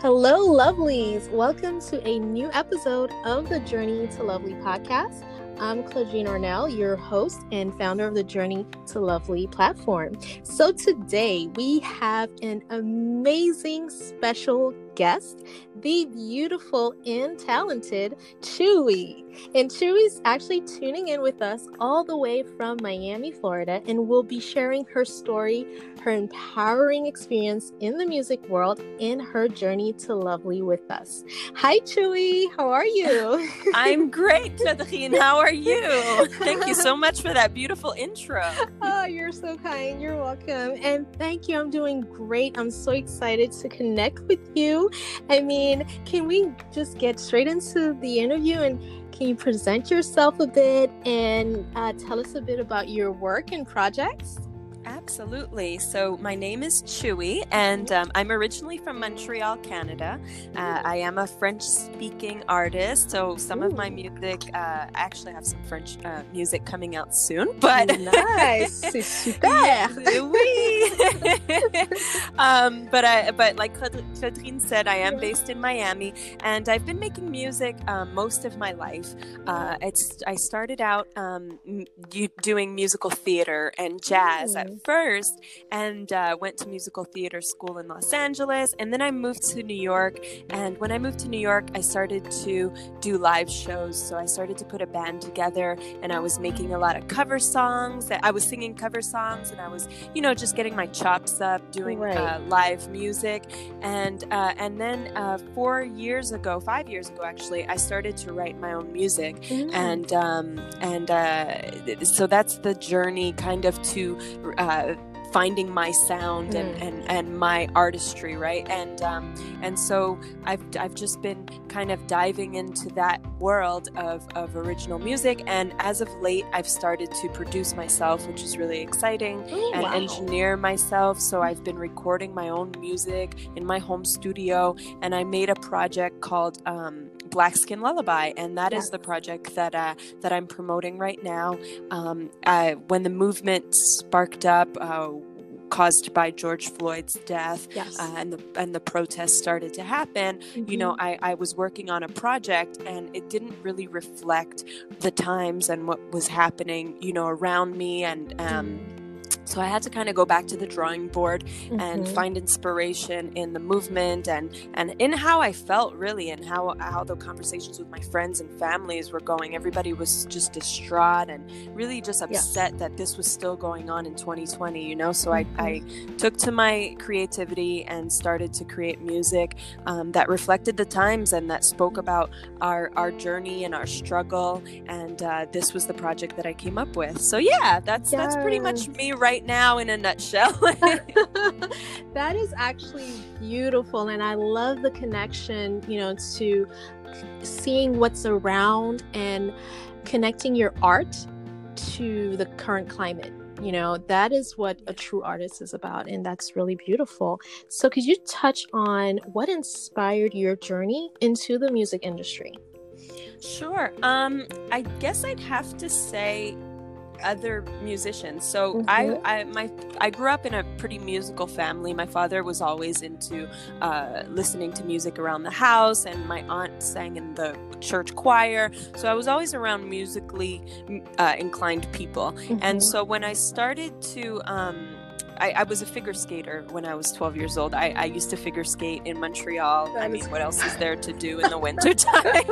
Hello, lovelies. Welcome to a new episode of the Journey to Lovely podcast. I'm Claudine Ornell, your host and founder of the Journey to Lovely platform. So, today we have an amazing special guest, the beautiful and talented Chewii. And Chewii's actually tuning in with us all the way from Miami, Florida, and will be sharing her story, her empowering experience in the music world, and her journey to lovely with us. Hi, Chewii. How are you? I'm great, Claudine. How are you? Thank you so much for that beautiful intro. Oh, you're so kind. You're welcome. And thank you. I'm doing great. I'm so excited to connect with you. I mean, can we just get straight into the interview and can you present yourself a bit and uh, tell us a bit about your work and projects? Absolutely. So, my name is Chewii, and um, I'm originally from Montreal, Canada. Uh, I am a French speaking artist, so some Ooh. of my music, uh, I actually have some French uh, music coming out soon. But nice, super. oui. um, but I, but like Claudine said, I am based in Miami, and I've been making music um, most of my life. Uh, it's I started out um, doing musical theater and jazz at first and uh, went to musical theater school in Los Angeles. And then I moved to New York. And when I moved to New York, I started to do live shows. So I started to put a band together and I was making a lot of cover songs. I was singing cover songs and I was, you know, just getting my chops up doing right. uh, live music. And, uh, and then uh, four years ago, five years ago actually, I started to write my own music. Mm. And, um, and uh, so that's the journey kind of to uh, finding my sound mm. and, and, and my artistry, right? And um, and so I've I've just been kind of diving into that world of, of original music. And as of late, I've started to produce myself, which is really exciting, Ooh, and wow. engineer myself. So I've been recording my own music in my home studio, and I made a project called um, Black Skin Lullaby, and that yes. is the project that uh, that I'm promoting right now. Um, I, when the movement sparked up. Uh, caused by George Floyd's death yes. uh, and the and the protests started to happen mm-hmm. you know mm-hmm. I, I was working on a project and it didn't really reflect the times and what was happening you know around me and um, mm so I had to kind of go back to the drawing board mm-hmm. and find inspiration in the movement and and in how I felt really and how how the conversations with my friends and families were going. Everybody was just distraught and really just upset yes. that this was still going on in 2020, you know. So mm-hmm. I, I took to my creativity and started to create music um, that reflected the times and that spoke about our our journey and our struggle. And uh, this was the project that I came up with. So yeah, that's yes. that's pretty much me right right now in a nutshell. that is actually beautiful. And I love the connection, you know, to seeing what's around and connecting your art to the current climate. You know, that is what a true artist is about. And that's really beautiful. So, could you touch on what inspired your journey into the music industry? Sure. Um, I guess I'd have to say other musicians. So mm-hmm. I, I my I grew up in a pretty musical family. My father was always into uh, listening to music around the house, and my aunt sang in the church choir. So I was always around musically uh, inclined people. Mm-hmm. And so when I started to um, I, I, was a figure skater when I was 12 years old. I, I used to figure skate in Montreal. That I mean, what else is there to do in the winter time?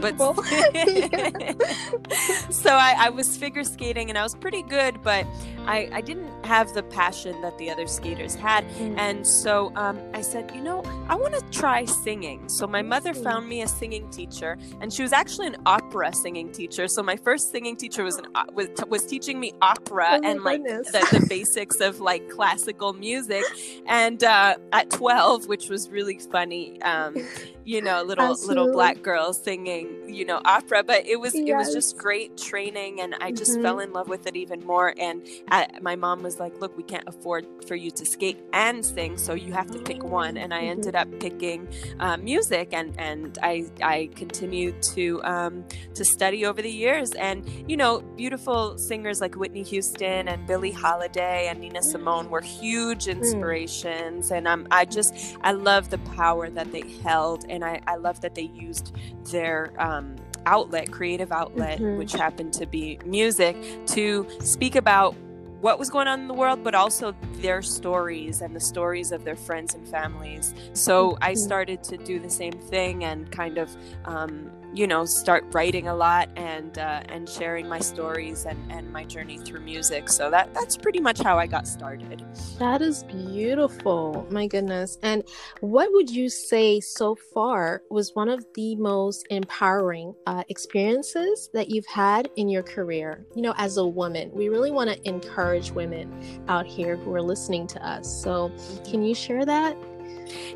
but, but so I, I, was figure skating and I was pretty good, but I, I didn't have the passion that the other skaters had. Mm. And so um, I said, you know, I want to try singing. So my mother mm. found me a singing teacher, and she was actually an opera singing teacher. So my first singing teacher was an was, was teaching me opera oh and like the, the basics of like classical music. And uh, at 12, which was really funny, um, you know, little Absolutely. little black girls singing, you know, opera. But it was yes. it was just great training, and I just mm-hmm. fell in love with it even more. And I, my mom was like, "Look, we can't afford for you to skate and sing, so you have to pick one." And I Mm-hmm. ended up picking uh, music, and and I I continued to um, to study over the years. And you know, beautiful singers like Whitney Houston and Billie Holiday and Nina Simone were huge inspirations. And I'm I just I love the power that they held, and I I love that they used their um, outlet, creative outlet, Mhm. which happened to be music, to speak about what was going on in the world, but also their stories and the stories of their friends and families. So I Mhm. started to do the same thing and kind of, um, you know, start writing a lot and uh, and sharing my stories and, and my journey through music. So that that's pretty much how I got started. That is beautiful. My goodness. And what would you say so far was one of the most empowering uh, experiences that you've had in your career? You know, as a woman, we really want to encourage women out here who are listening to us. So, can you share that?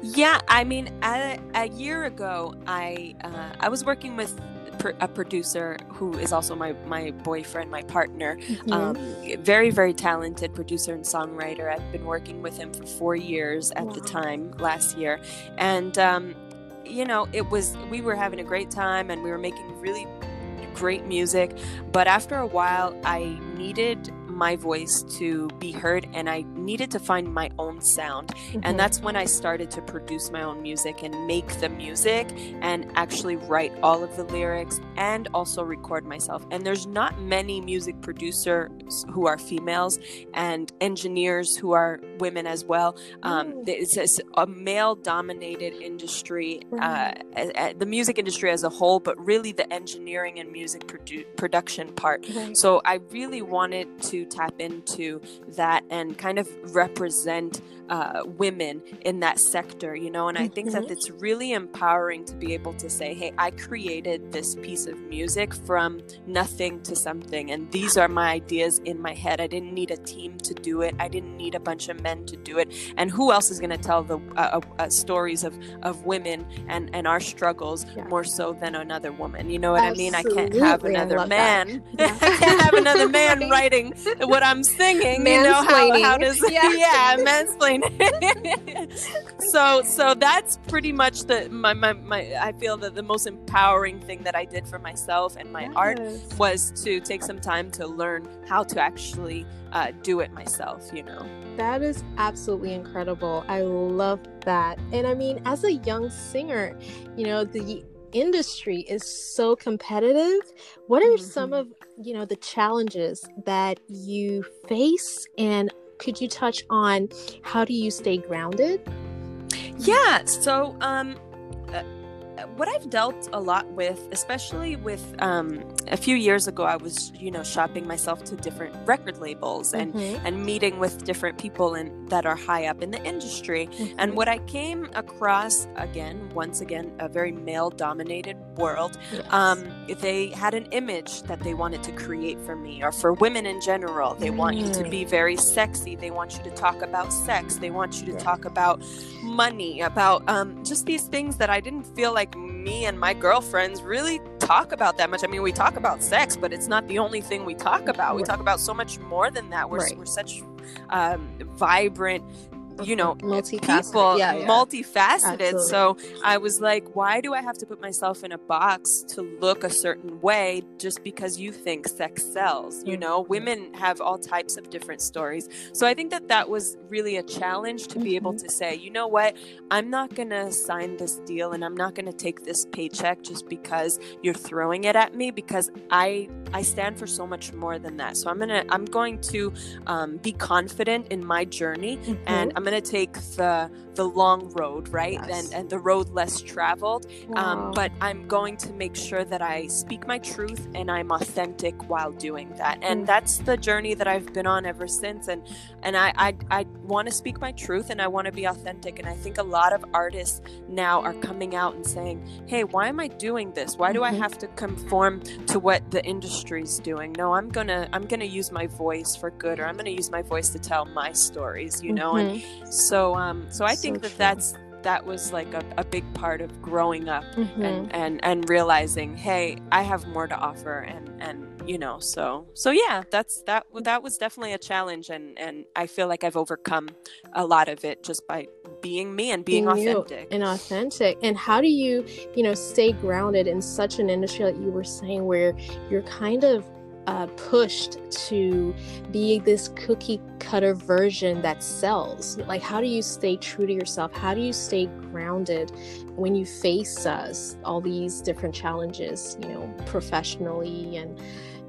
Yeah, I mean, a, a year ago, I uh, I was working with a producer who is also my my boyfriend, my partner. Um, very very talented producer and songwriter. I've been working with him for four years at the time last year, and um, you know, it was we were having a great time and we were making really great music. But after a while, I needed my voice to be heard and I needed to find my own sound. Mhm. And that's when I started to produce my own music and make the music and actually write all of the lyrics and also record myself. And there's not many music producers who are females and engineers who are women as well. Um, Mm. it's, a male dominated industry, uh, the music industry as a whole, but really the engineering and music produ- production part. So I really wanted to tap into that and kind of represent uh, women in that sector, you know. And I think that Mhm. it's really empowering to be able to say, "Hey, I created this piece of music from nothing to something, and these are my ideas in my head. I didn't need a team to do it. I didn't need a bunch of men to do it. And who else is going to tell the uh, uh, stories of of women and and our struggles Yeah. more so than another woman? You know what I mean? I can't have another man. Yeah. I can't have another man writing what I'm singing. You know how, how Mansplaining. does Yeah. yeah, so so that's pretty much the my, my my I feel that the most empowering thing that I did for myself and my art was to take some time to learn how to actually uh, do it myself. You know. That is absolutely incredible. I love that. And I mean, as a young singer, you know, the industry is so competitive. What are some Mhm. of, you know, the challenges that you face and could you touch on how do you stay grounded? Yeah. So, um, what I've dealt a lot with, especially with um, a few years ago, I was, you know, shopping myself to different record labels and Mhm, and meeting with different people in, that are high up in the industry. mhm. And what I came across again, once again, a very male dominated world. Yes. Um, they had an image that they wanted to create for me or for women in general. They want you to Mm. be very sexy. They want you to talk about sex. They want you to Yes. talk about money, about um, just these things that I didn't feel like me and my girlfriends really talk about that much. I mean, we talk about sex, but it's not the only thing we talk about. We talk about so much more than that. We're, Right. we're such um, vibrant, you know, multifaceted. people, Yeah, yeah. multifaceted. Absolutely. So I was like, why do I have to put myself in a box to look a certain way just because you think sex sells? You know, Mhm. women have all types of different stories. So I think that that was really a challenge to be able Mhm. to say, you know what, I'm not going to sign this deal and I'm not going to take this paycheck just because you're throwing it at me because I I stand for so much more than that. So I'm gonna I'm going to um, be confident in my journey Mhm. and I'm gonna take the the long road, right? Yes. And and the road less traveled. Wow. Um, but I'm going to make sure that I speak my truth and I'm authentic while doing that. And Mm. that's the journey that I've been on ever since. And and I I, I want to speak my truth and I want to be authentic. And I think a lot of artists now are coming out and saying, "Hey, why am I doing this? Why do I Mhm. have to conform to what the industry's doing? No, I'm gonna I'm gonna use my voice for good, or I'm gonna use my voice to tell my stories. You know, and Mhm. so um so i So think that true. that's that was like a, a big part of growing up Mhm. and, and and realizing hey i have more to offer and and you know so so yeah that's that that was definitely a challenge and and i feel like i've overcome a lot of it just by being me and being, being authentic and authentic and how do you you know stay grounded in such an industry that you were saying where you're kind of uh, pushed to be this cookie cutter version that sells. Like how do you stay true to yourself? How do you stay grounded when you face us all these different challenges you know professionally and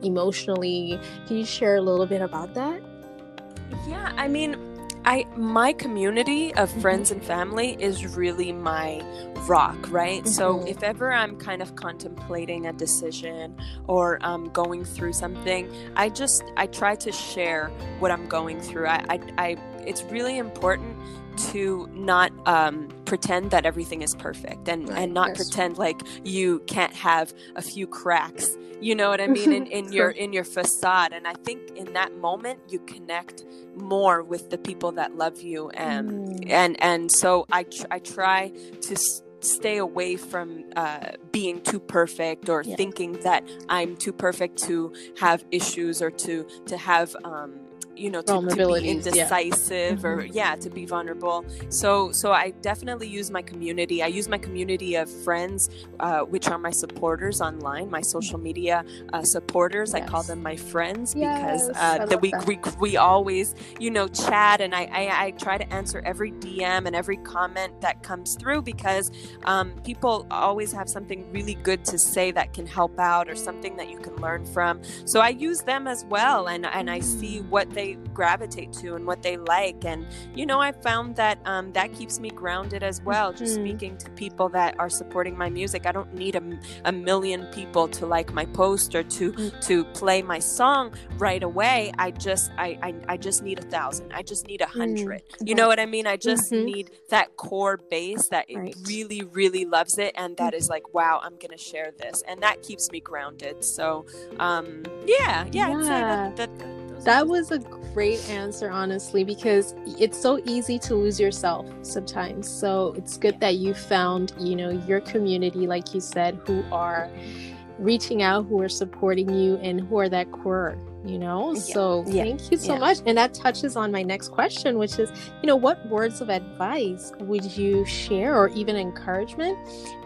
emotionally? Can you share a little bit about that? Yeah i mean I my community of mm-hmm. friends and family is really my rock, right? Mm-hmm. So if ever I'm kind of contemplating a decision or um, going through something, I just I try to share what I'm going through. I I, I it's really important to not um, pretend that everything is perfect and, right, and not yes. pretend like you can't have a few cracks you know what i mean in, in your in your facade and i think in that moment you connect more with the people that love you and mm. and and so i tr- i try to s- stay away from uh, being too perfect or yeah. thinking that i'm too perfect to have issues or to to have um, you know to, to be indecisive yeah. or mm-hmm. yeah to be vulnerable so so i definitely use my community i use my community of friends uh, which are my supporters online my social media uh, supporters yes. i call them my friends yes, because uh, that we, we we always you know chat and I, I, I try to answer every dm and every comment that comes through because um, people always have something really good to say that can help out or something that you can learn from so i use them as well and and i see mm. what they gravitate to and what they like. And, you know, I found that um, that keeps me grounded as well, just mm-hmm. speaking to people that are supporting my music. I don't need a, a million people to like my post or to, mm-hmm. to play my song right away. I just, I, I, I just need a thousand. I just need a 100 mm-hmm. You know what I mean? I just mm-hmm. need that core base that right. really, really loves it. And that is like, wow, I'm going to share this. And that keeps me grounded. So, um, yeah, yeah, yeah. I'd say that, that that was a great answer, honestly, because it's so easy to lose yourself sometimes. So it's good that you found, you know, your community, like you said, who are reaching out, who are supporting you, and who are that core you know yeah. so yeah. thank you so yeah. much and that touches on my next question which is you know what words of advice would you share or even encouragement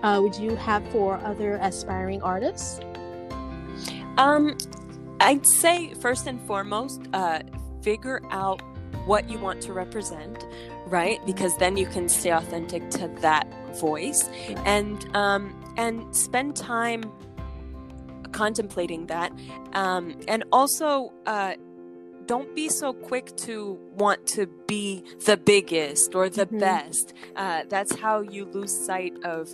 uh, would you have for other aspiring artists um I'd say first and foremost, uh, figure out what you want to represent, right? Because then you can stay authentic to that voice, and um, and spend time contemplating that, um, and also. Uh, don't be so quick to want to be the biggest or the mm-hmm. best. Uh, that's how you lose sight of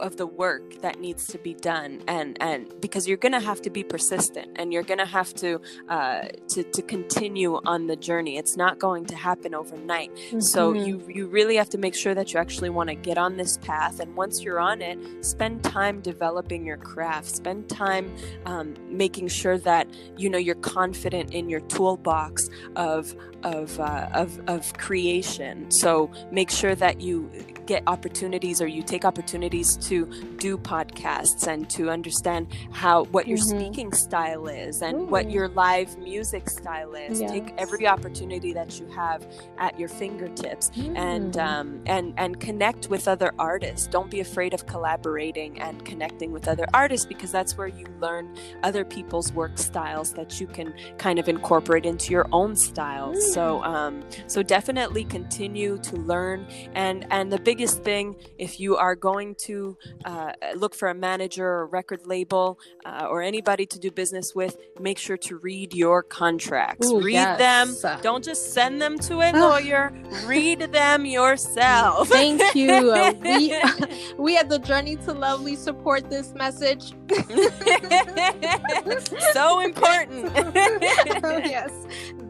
of the work that needs to be done and and because you're gonna have to be persistent and you're gonna have to uh, to to continue on the journey. It's not going to happen overnight. Mm-hmm. so you you really have to make sure that you actually want to get on this path. And once you're on it spend time developing your craft. Spend time um, making sure that you know you're confident in your toolbox of of, uh, of of creation. So make sure that you get opportunities or you take opportunities to do podcasts and to understand how what your mm-hmm. speaking style is and Ooh. what your live music style is yes. take every opportunity that you have at your fingertips mm. and um, and and connect with other artists don't be afraid of collaborating and connecting with other artists because that's where you learn other people's work styles that you can kind of incorporate into your own style mm. so um, so definitely continue to learn and and the big biggest thing if you are going to uh, look for a manager or record label uh, or anybody to do business with, make sure to read your contracts. Ooh, read yes. them. Don't just send them to a lawyer. read them yourself. Thank you. Uh, we, we at the Journey to Lovely support this message. so important. oh, yes.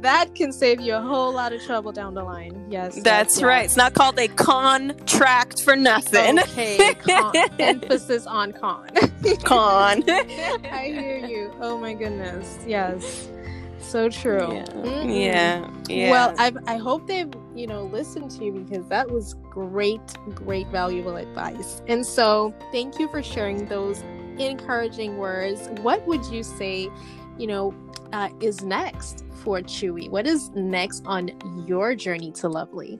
That can save you a whole lot of trouble down the line. Yes. That's yes, right. Yes. It's not called a contract tracked for nothing. Okay, con. emphasis on con. con. I hear you. Oh my goodness. Yes. So true. Yeah. Mm-hmm. yeah. yeah. Well, I I hope they've you know listened to you because that was great, great, valuable advice. And so, thank you for sharing those encouraging words. What would you say you know, uh, is next for Chewii? What is next on your journey to lovely?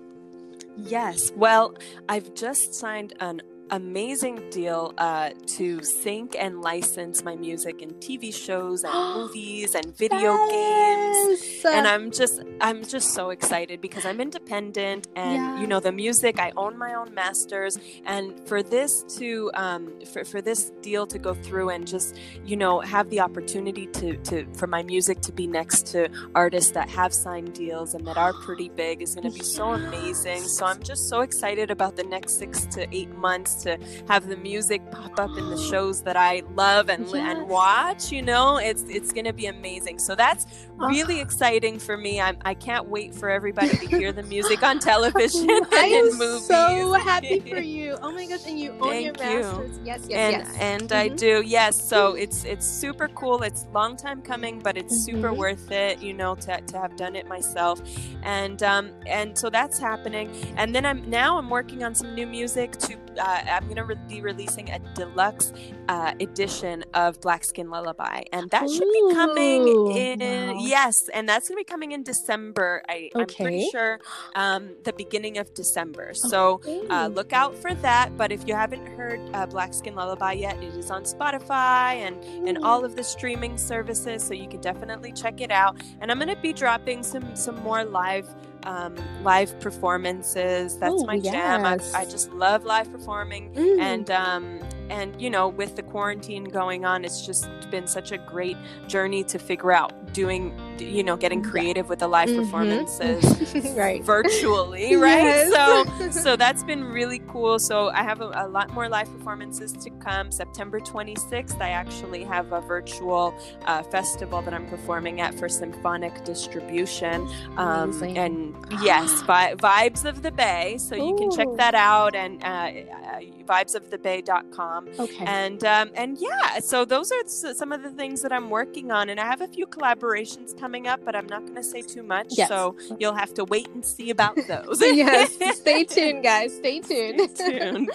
Yes. Well, I've just signed an amazing deal uh, to sync and license my music in TV shows and movies and video yes. games. And I'm just I'm just so excited because I'm independent and yeah. you know the music I own my own masters and for this to um, for, for this deal to go through and just you know have the opportunity to to for my music to be next to artists that have signed deals and that are pretty big is going to be yes. so amazing. So I'm just so excited about the next 6 to 8 months to have the music pop up in the shows that I love and yes. and watch. You know, it's it's gonna be amazing. So that's really exciting for me. I'm I can't wait for everybody to hear the music on television I am movies. so happy for you. Oh my gosh, and you own Thank your masters. Yes, yes, and, yes. And mm-hmm. I do. Yes. So it's it's super cool. It's long time coming, but it's mm-hmm. super worth it. You know, to to have done it myself, and um and so that's happening. And then I'm now I'm working on some new music to uh, I'm going to re- be releasing a deluxe uh, edition of Black Skin Lullaby, and that should be coming in. Wow. Yes, and that's going to be coming in December. I, am pretty sure um, the beginning of December. So okay. uh, look out for that. But if you haven't heard uh, Black Skin Lullaby yet, it is on Spotify and and all of the streaming services, so you can definitely check it out. And I'm going to be dropping some some more live um, live performances. That's Ooh, my yes. jam. I, I, just love live performing, mm. and um, and you know, with the quarantine going on, it's just been such a great journey to figure out doing, you know, getting creative with the live mm-hmm. performances, right, virtually, right? Yes. So so that's been really cool. So I have a, a, lot more live performances to come. September 26th, I actually have a virtual uh, festival that I'm performing at for symphonic distribution, um, and yes, vi- Vibes of the Bay. So you can check that out and uh, uh, vibesofthebay.com. Okay. And um, and yeah, so those are some of the things that I'm working on, and I have a few collaborations coming up, but I'm not going to say too much. Yes. So you'll have to wait and see about those. yes. Stay tuned, guys. Stay tuned. Stay tuned.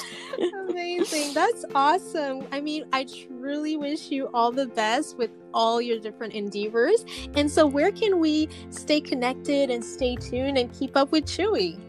Amazing. That's awesome. I mean, I truly wish you all the best with all your different endeavors. And so, where can we stay connected and stay tuned and keep up with Chewii?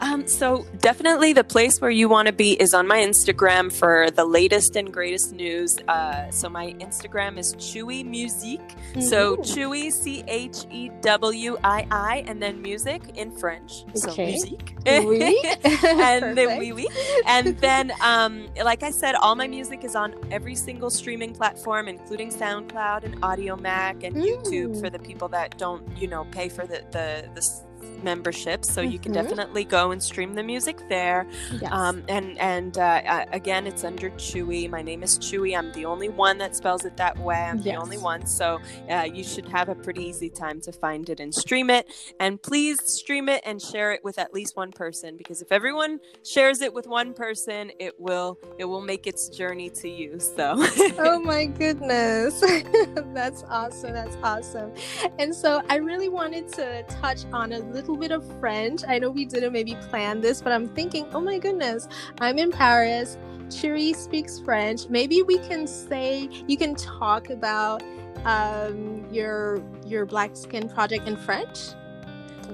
Um, so definitely the place where you want to be is on my Instagram for the latest and greatest news. Uh, so my Instagram is Chewii Musique. Mm-hmm. So Chewii C H E W I I and then music in French. Okay. So musique. Oui. and then oui, oui. And then um, like I said, all my music is on every single streaming platform, including SoundCloud and Audiomack and mm. YouTube for the people that don't, you know, pay for the the, the membership, so mm-hmm. you can mm-hmm. definitely go and stream the music there. Yes. Um, and and uh, again, it's under Chewii. My name is Chewii. I'm the only one that spells it that way. I'm yes. the only one, so uh, you should have a pretty easy time to find it and stream it. And please stream it and share it with at least one person, because if everyone shares it with one person, it will it will make its journey to you. So. oh my goodness, that's awesome. That's awesome. And so I really wanted to touch on a little bit of French. I know we didn't maybe plan this, but I'm thinking, oh my goodness, I'm in Paris. Cherie speaks French. Maybe we can say you can talk about um, your your Black Skin project in French?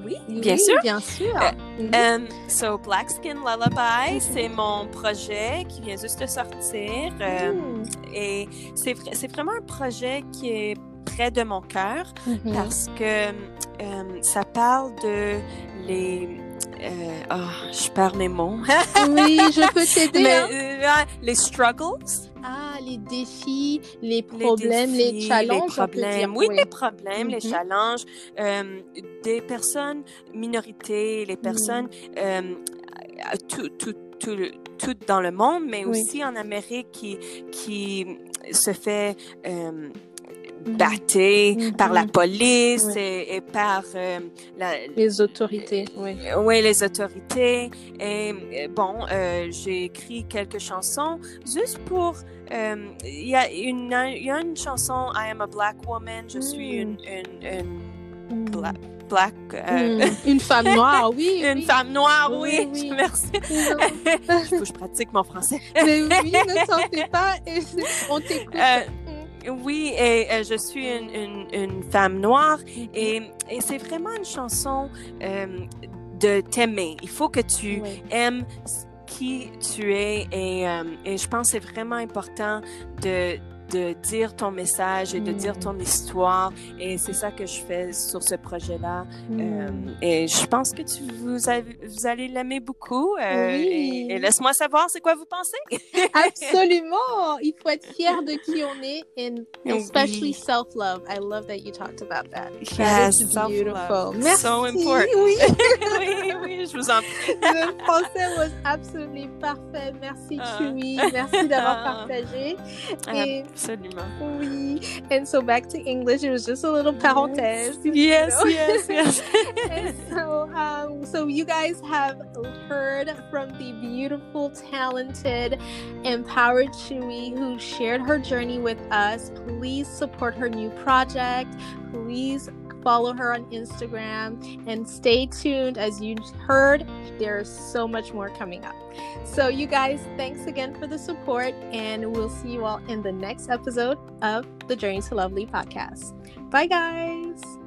Oui, bien sûr. Bien sûr. Uh, mm-hmm. um, so Black Skin Lullaby, mm-hmm. c'est mon projet qui vient juste de sortir. Euh, mm. Et c'est, c'est vraiment un projet qui est près de mon cœur mm-hmm. parce que euh, ça parle de les euh, oh, je perds mes mots. oui, je peux t'aider. Hein. Euh, les struggles. Ah, les défis, les problèmes, les, défis, les challenges. Les problèmes, oui, oui, les problèmes, les mm-hmm. challenges euh, des personnes minorités, les personnes mm. euh, tout, tout, tout, tout, dans le monde, mais oui. aussi en Amérique qui, qui se fait batté mm-hmm. par la police et, et, par euh, la, les autorités. Oui. Euh, oui, les autorités. Et bon, euh, j'ai écrit quelques chansons juste pour. Euh, il y, a une, y a une chanson I am a black woman. Je suis une, mm. une, une mm. black. Euh... Mm. Une femme noire, oui. Une oui. femme noire, oui. oui. Merci. Il faut que je pratique mon français. Mais oui, ne t'en fais pas. On t'écoute. Euh, oui, et, et, je suis une, une, une femme noire et, et c'est vraiment une chanson euh, de t'aimer. Il faut que tu Oui. aimes qui tu es et, euh, et je pense que c'est vraiment important de de dire ton message et de Mm. dire ton histoire et c'est ça que je fais sur ce projet-là Mm. Euh, et je pense que tu vous, avez- vous allez l'aimer beaucoup euh, Oui. et, et laisse-moi savoir c'est quoi vous pensez? Absolument. Il faut être fier de qui on est and Oui. especially self-love. I love that you talked about that. that Yes, is self-love. beautiful. Merci. So important. Oui. oui oui je vous en prie Le français was absolutely parfait. Merci, Ah. Chewy. Merci d'avoir Ah. partagé. Et absolument oui. And so back to English. It was just a little parenthèse. yes you know? yes yes and so, um, so you guys have heard from the beautiful, talented, empowered Chewii who shared her journey with us. Please support her new project. Please follow her on Instagram and stay tuned. As you heard, there's so much more coming up. So, you guys, thanks again for the support, and we'll see you all in the next episode of the Journey to Lovely podcast. Bye, guys.